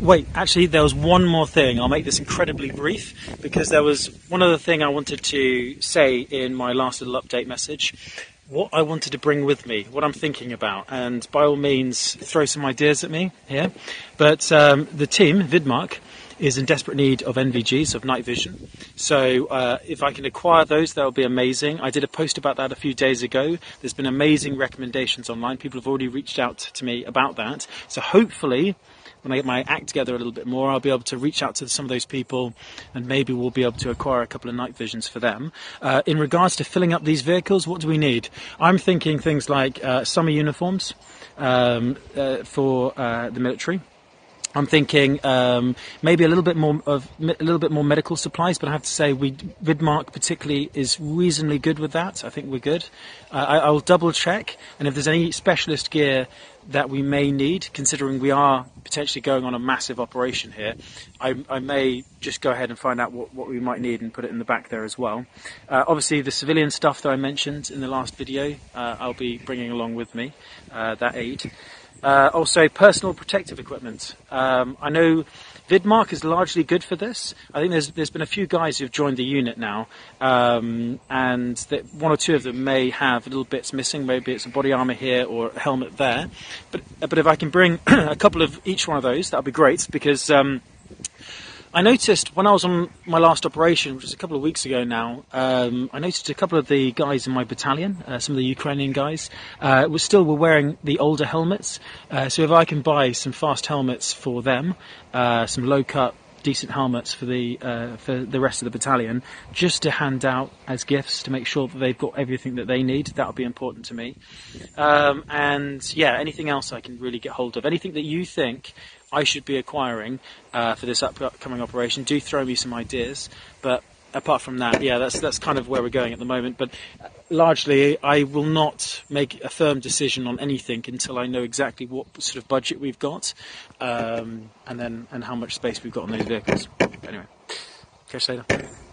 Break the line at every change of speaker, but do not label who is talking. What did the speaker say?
wait, actually, there was one more thing. I'll make this incredibly brief because there was one other thing I wanted to say in my last little update message. What I wanted to bring with me, what I'm thinking about, and by all means, throw some ideas at me here. But um, the team, Vidmark, is in desperate need of NVGs, of night vision. So uh, if I can acquire those, that would be amazing. I did a post about that a few days ago. There's been amazing recommendations online. People have already reached out to me about that. So hopefully, when I get my act together a little bit more, I'll be able to reach out to some of those people and maybe we'll be able to acquire a couple of night visions for them. Uh, in regards to filling up these vehicles, what do we need? I'm thinking things like uh, summer uniforms um, uh, for uh, the military. I'm thinking um, maybe a little bit more of a little bit more medical supplies, but I have to say we Vidmark particularly is reasonably good with that. I think we're good. Uh, I, I will double check, and if there's any specialist gear that we may need, considering we are potentially going on a massive operation here, I, I may just go ahead and find out what, what, we might need and put it in the back there as well. Uh, obviously, the civilian stuff that I mentioned in the last video, uh, I'll be bringing along with me, uh, that aid. Uh, also, personal protective equipment. Um, I know Vidmark is largely good for this. I think there's there's been a few guys who've joined the unit now, um, and one or two of them may have little bits missing. Maybe it's a body armor here or a helmet there. But but if I can bring a couple of each one of those, that would be great because. Um, I noticed when I was on my last operation, which was a couple of weeks ago now, um, I noticed a couple of the guys in my battalion, uh, some of the Ukrainian guys, uh, were still were wearing the older helmets. Uh, so if I can buy some fast helmets for them, uh, some low cut decent helmets for the uh, for the rest of the battalion, just to hand out as gifts to make sure that they've got everything that they need. That would be important to me. Um, and yeah, anything else I can really get hold of, anything that you think I should be acquiring uh, for this upcoming operation. Do throw me some ideas, but apart from that, yeah, that's that's kind of where we're going at the moment. But largely, I will not make a firm decision on anything until I know exactly what sort of budget we've got, um, and then and how much space we've got on those vehicles. Anyway, catch you later.